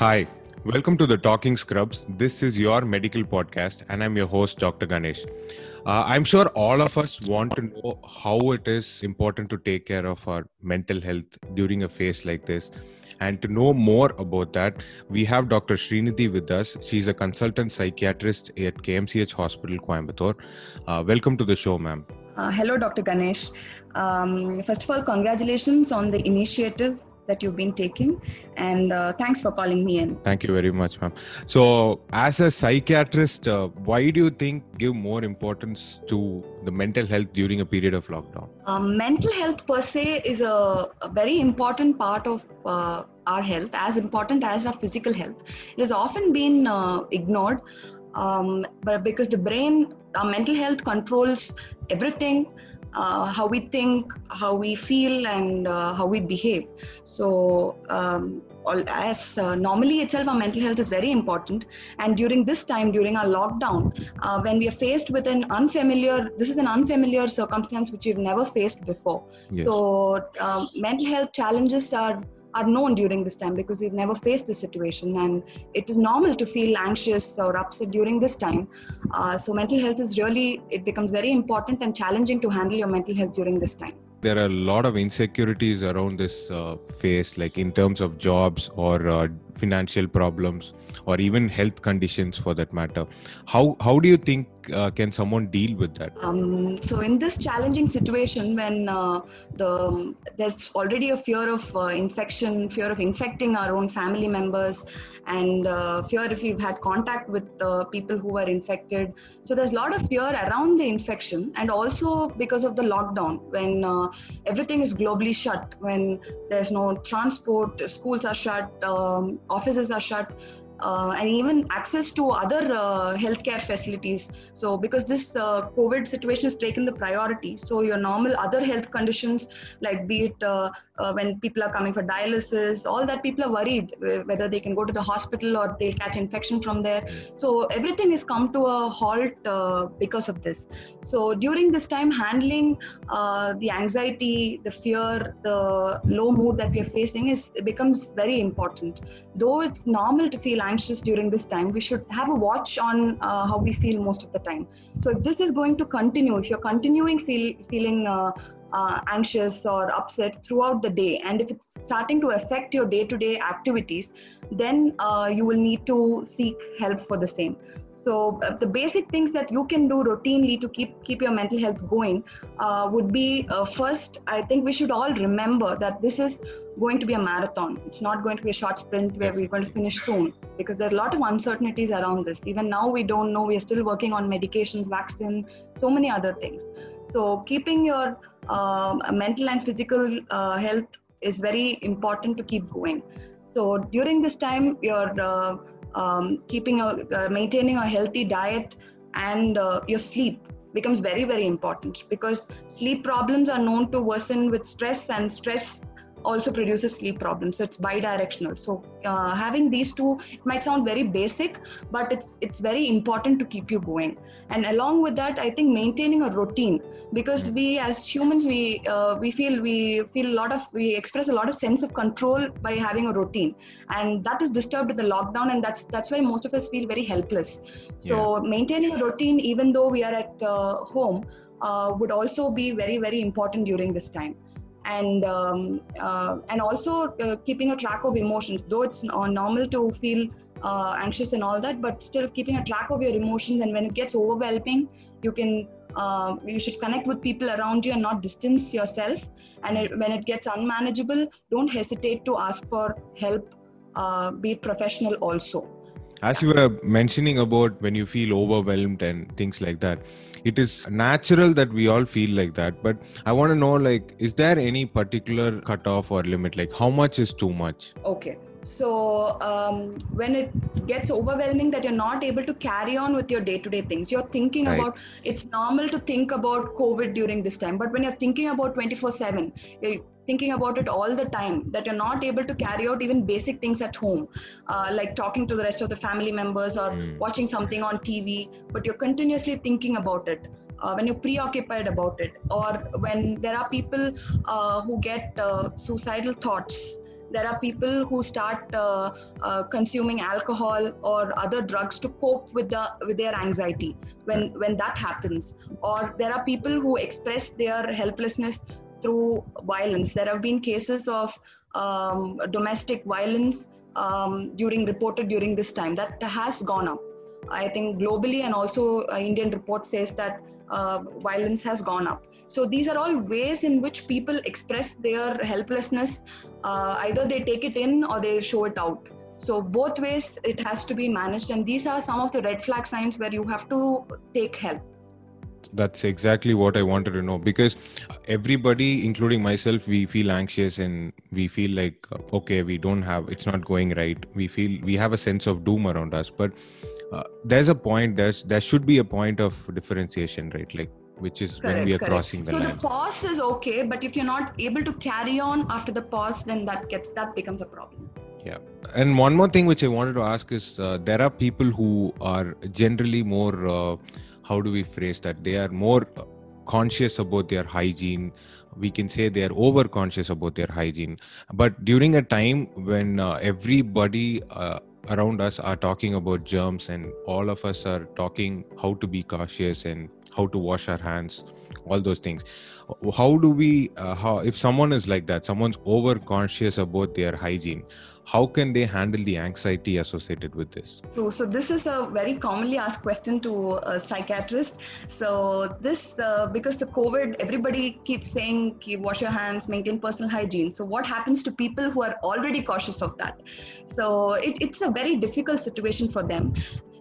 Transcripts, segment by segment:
Hi, welcome to the Talking Scrubs. This is your medical podcast, and I'm your host, Dr. Ganesh. Uh, I'm sure all of us want to know how it is important to take care of our mental health during a phase like this. And to know more about that, we have Dr. Srinidhi with us. She's a consultant psychiatrist at KMCH Hospital, Coimbatore. Uh, welcome to the show, ma'am. Uh, hello, Dr. Ganesh. Um, first of all, congratulations on the initiative that you've been taking. And uh, thanks for calling me in. Thank you very much, ma'am. So, as a psychiatrist, uh, why do you think give more importance to the mental health during a period of lockdown? Um, mental health per se is a, a very important part of uh, our health, as important as our physical health. It has often been uh, ignored, um, but because the brain, our mental health controls everything uh, how we think, how we feel, and uh, how we behave. So, um, all, as uh, normally itself, our mental health is very important. And during this time, during our lockdown, uh, when we are faced with an unfamiliar, this is an unfamiliar circumstance which we've never faced before. Yes. So, um, mental health challenges are are known during this time because we've never faced this situation. And it is normal to feel anxious or upset during this time. Uh, so mental health is really it becomes very important and challenging to handle your mental health during this time. There are a lot of insecurities around this uh, phase like in terms of jobs or uh, financial problems or even health conditions for that matter. How how do you think uh, can someone deal with that? Um, so in this challenging situation when uh, the there's already a fear of uh, infection fear of infecting our own family members and uh, fear if we've had contact with people who were infected. So there's a lot of fear around the infection and also because of the lockdown when uh, everything is globally shut when there's no transport schools are shut um, offices are shut uh, and even access to other uh, healthcare facilities. So, because this uh, COVID situation has taken the priority, so your normal other health conditions, like be it uh, uh, when people are coming for dialysis, all that people are worried whether they can go to the hospital or they'll catch infection from there. So, everything has come to a halt uh, because of this. So, during this time, handling the anxiety, the fear, the low mood that we are facing is becomes very important. Though it's normal to feel anxious during this time, we should have a watch on uh, how we feel most of the time. So if this is going to continue, if you're continuing feel, feeling uh, uh, anxious or upset throughout the day, and if it's starting to affect your day-to-day activities, then uh, you will need to seek help for the same. So uh, the basic things that you can do routinely to keep keep your mental health going uh, would be uh, first. I think we should all remember that this is going to be a marathon. It's not going to be a short sprint where we're going to finish soon because there are a lot of uncertainties around this. Even now, we don't know. We are still working on medications, vaccine, so many other things. So keeping your um, mental and physical uh, health is very important to keep going. So during this time, your uh, um, keeping a uh, maintaining a healthy diet and uh, your sleep becomes very very important because sleep problems are known to worsen with stress and stress also produces sleep problems. So it's bidirectional. So uh, having these two it might sound very basic but it's it's very important to keep you going. And along with that i think maintaining a routine because we as humans we uh, we feel we feel a lot of we express a lot of sense of control by having a routine. And that is disturbed in the lockdown and that's that's why most of us feel very helpless. So yeah. maintaining a routine even though we are at uh, home uh, would also be very very important during this time and um, uh, and also uh, keeping a track of emotions. Though it's normal to feel uh, anxious and all that but still keeping a track of your emotions. And when it gets overwhelming you can uh, you should connect with people around you and not distance yourself. And it, when it gets unmanageable don't hesitate to ask for help uh, be professional also as you were mentioning about when you feel overwhelmed and things like that it is natural that we all feel like that. But i want to know like is there any particular cutoff or limit? Like how much is too much? Okay. So um, when it gets overwhelming that you're not able to carry on with your day-to-day things you're thinking right. about it's normal to think about covid during this time. But when you're thinking about 24 7 you're thinking about it all the time that you're not able to carry out even basic things at home uh, like talking to the rest of the family members or mm. watching something on tv but you're continuously thinking about it uh, when you're preoccupied about it or when there are people uh, who get uh, suicidal thoughts there are people who start uh, uh, consuming alcohol or other drugs to cope with the with their anxiety when when that happens or there are people who express their helplessness through violence there have been cases of um, domestic violence um, during reported during this time that has gone up i think globally and also uh, indian report says that uh, violence has gone up. So these are all ways in which people express their helplessness. Uh, either they take it in or they show it out. So both ways it has to be managed, and these are some of the red flag signs where you have to take help. That's exactly what I wanted to know because everybody, including myself, we feel anxious and we feel like okay, we don't have it's not going right. We feel we have a sense of doom around us, but uh, there's a point there's there should be a point of differentiation right like which is correct, when we are correct. crossing the so line. So the pause is okay, but if you're not able to carry on after the pause, then that gets that becomes a problem. Yeah, and one more thing which I wanted to ask is uh, there are people who are generally more uh, how do we phrase that? They are more conscious about their hygiene. We can say they are over conscious about their hygiene. But during a time when uh, everybody uh, around us are talking about germs and all of us are talking how to be cautious and how to wash our hands all those things how do we uh, how if someone is like that someone's over conscious about their hygiene how can they handle the anxiety associated with this? So this is a very commonly asked question to a psychiatrist. So this uh, because the covid everybody keeps saying keep wash your hands maintain personal hygiene. So what happens to people who are already cautious of that? So it, it's a very difficult situation for them.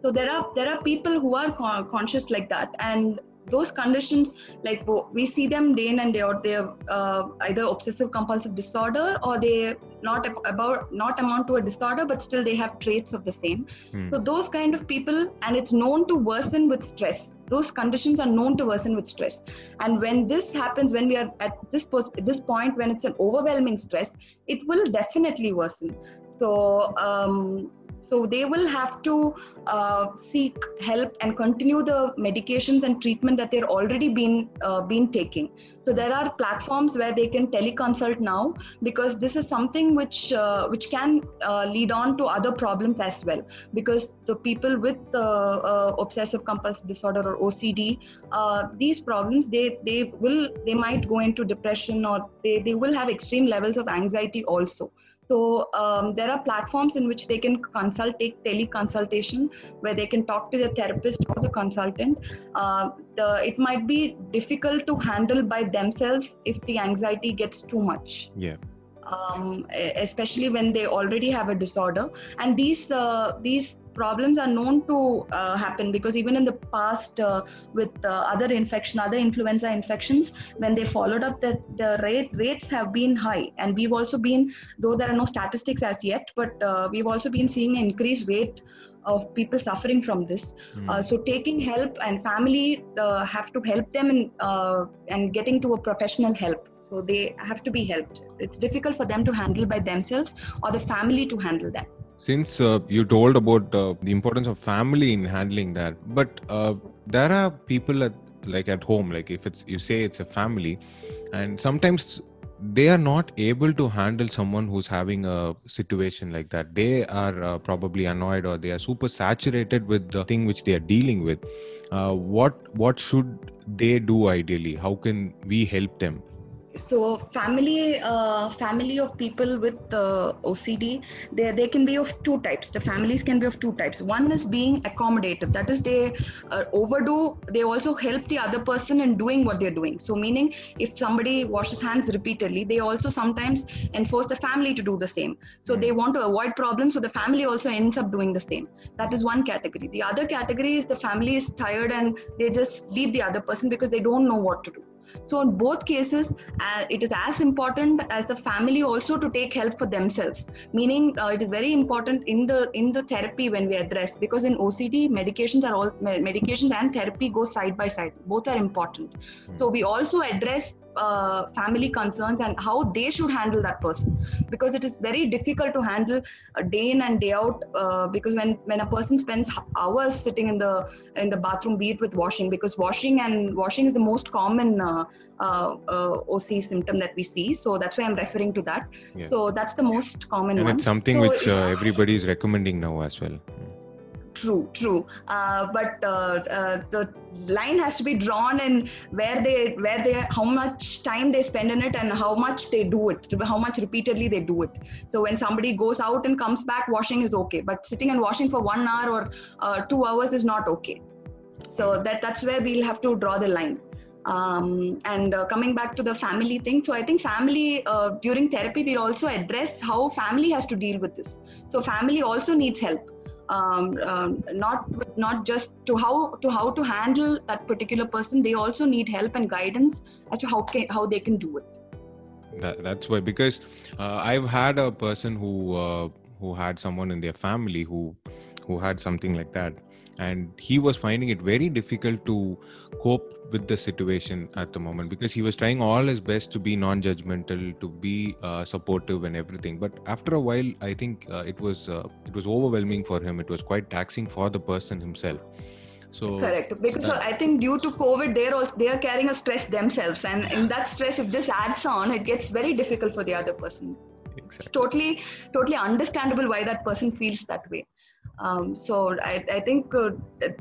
So there are there are people who are conscious like that. And those conditions like we see them day in and day out. They're uh, either obsessive compulsive disorder or they not about not amount to a disorder but still they have traits of the same. Hmm. so those kind of people and it's known to worsen with stress. Those conditions are known to worsen with stress. And when this happens when we are at this post, this point when it's an overwhelming stress it will definitely worsen. So um, so they will have to uh, seek help and continue the medications and treatment that they're already been uh, been taking. So there are platforms where they can teleconsult now because this is something which uh, which can uh, lead on to other problems as well. Because the people with uh, obsessive compulsive disorder or OCD, uh, these problems they they will they might go into depression or they, they will have extreme levels of anxiety also. So um, there are platforms in which they can consult, take teleconsultation, where they can talk to the therapist or the consultant. Uh, the, it might be difficult to handle by themselves if the anxiety gets too much. Yeah. Um, especially when they already have a disorder, and these uh, these problems are known to uh, happen because even in the past uh, with uh, other infection other influenza infections when they followed up that the rate rates have been high. And we've also been though there are no statistics as yet but uh, we've also been seeing an increased rate of people suffering from this. Mm. so taking help and family uh, have to help them in and getting to a professional help. So they have to be helped. It's difficult for them to handle by themselves or the family to handle that since uh, you told about uh, the importance of family in handling that but uh, there are people at like at home like if it's you say it's a family and sometimes they are not able to handle someone who's having a situation like that. They are uh, probably annoyed or they are super saturated with the thing which they are dealing with. Uh, what what should they do ideally? How can we help them so family uh, family of people with uh, ocd they, they can be of two types. The families can be of two types. One is being accommodative. That is they uh, overdo they also help the other person in doing what they're doing. So meaning if somebody washes hands repeatedly they also sometimes enforce the family to do the same. So they want to avoid problems so the family also ends up doing the same. That is one category. The other category is the family is tired and they just leave the other person because they don't know what to do so in both cases uh, it is as important as the family also to take help for themselves. Meaning uh, it is very important in the in the therapy when we address because in ocd medications are all medications and therapy go side by side. Both are important. Mm. so we also address uh, family concerns and how they should handle that person. Because it is very difficult to handle a day in and day out uh, because when when a person spends hours sitting in the in the bathroom be it with washing because washing and washing is the most common uh, uh, uh oc symptom that we see. So that's why i'm referring to that. Yeah. so that's the most common and one. it's something so, which uh, everybody is recommending now as well True, true. Uh, but uh, uh, the line has to be drawn in where they, where they, how much time they spend in it, and how much they do it, how much repeatedly they do it. So when somebody goes out and comes back, washing is okay. But sitting and washing for one hour or uh, two hours is not okay. So that that's where we'll have to draw the line. Um, and uh, coming back to the family thing so i think family uh, during therapy we'll also address how family has to deal with this so family also needs help um, um, not not just to how to how to handle that particular person they also need help and guidance as to how can, how they can do it. That, that's why because uh, i've had a person who uh, who had someone in their family who who had something like that and he was finding it very difficult to cope with the situation at the moment because he was trying all his best to be non-judgmental to be uh, supportive and everything. But after a while i think uh, it was uh, it was overwhelming for him. It was quite taxing for the person himself. So correct. because so i think due to covid they're all they are carrying a stress themselves. And in that stress if this adds on it gets very difficult for the other person. Exactly. It's totally totally understandable why that person feels that way um, so I, I think uh,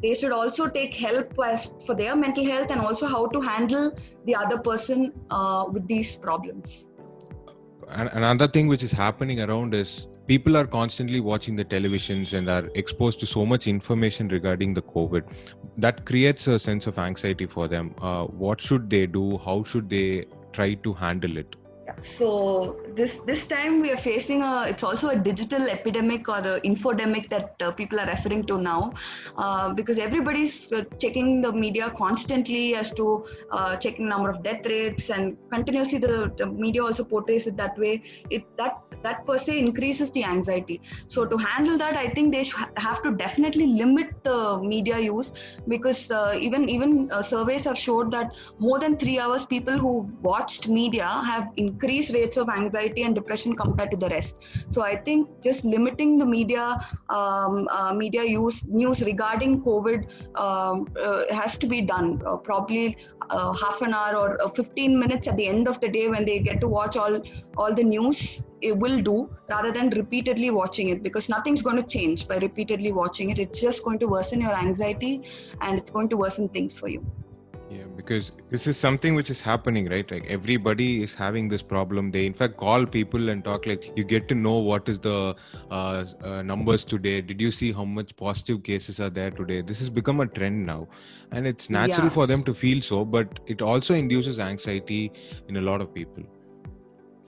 they should also take help as, for their mental health and also how to handle the other person uh, with these problems. And another thing which is happening around is people are constantly watching the televisions and are exposed to so much information regarding the covid. That creates a sense of anxiety for them. Uh, what should they do? How should they try to handle it? So this this time we are facing a it's also a digital epidemic or the infodemic that uh, people are referring to now uh, because everybody's uh, checking the media constantly as to uh, checking number of death rates and continuously the, the media also portrays it that way. It that that per se increases the anxiety. So to handle that i think they have to definitely limit the media use because uh, even even surveys have showed that more than 3 hours people who watched media have increased rates of anxiety and depression compared to the rest. So I think just limiting the media um, uh, media use news regarding COVID um, uh, has to be done. Uh, probably uh, half an hour or uh, 15 minutes at the end of the day when they get to watch all all the news it will do rather than repeatedly watching it because nothing's going to change by repeatedly watching it it's just going to worsen your anxiety and it's going to worsen things for you yeah because this is something which is happening right? Like everybody is having this problem. They in fact call people and talk like you get to know what is the uh, uh, numbers today. Did you see how much positive cases are there today? This has become a trend now. And it's natural yeah. for them to feel so but it also induces anxiety in a lot of people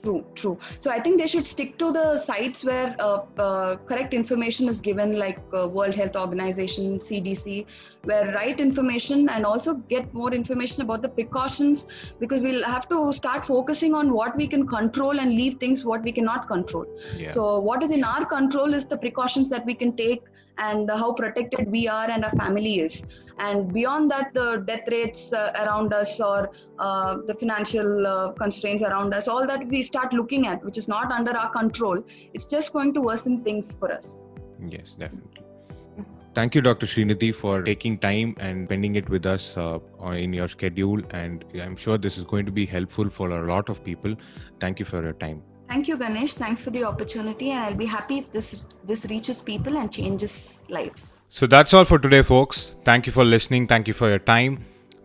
True, true. So I think they should stick to the sites where uh, uh, correct information is given, like uh, World Health Organization, CDC, where right information and also get more information about the precautions because we'll have to start focusing on what we can control and leave things what we cannot control. Yeah. So what is in our control is the precautions that we can take and how protected we are and our family is. And beyond that the death rates uh, around us or uh, the financial uh, constraints around us all that we start looking at which is not under our control it's just going to worsen things for us. Yes definitely. Thank you dr srinidhi for taking time and spending it with us uh, in your schedule. And i'm sure this is going to be helpful for a lot of people. Thank you for your time Thank you, Ganesh. Thanks for the opportunity, and I'll be happy if this this reaches people and changes lives. So that's all for today, folks. Thank you for listening. Thank you for your time.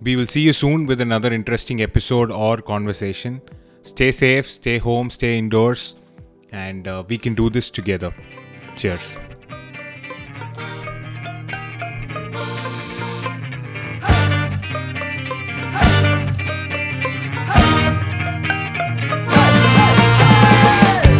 We will see you soon with another interesting episode or conversation. Stay safe, stay home, stay indoors, and uh, we can do this together. Cheers.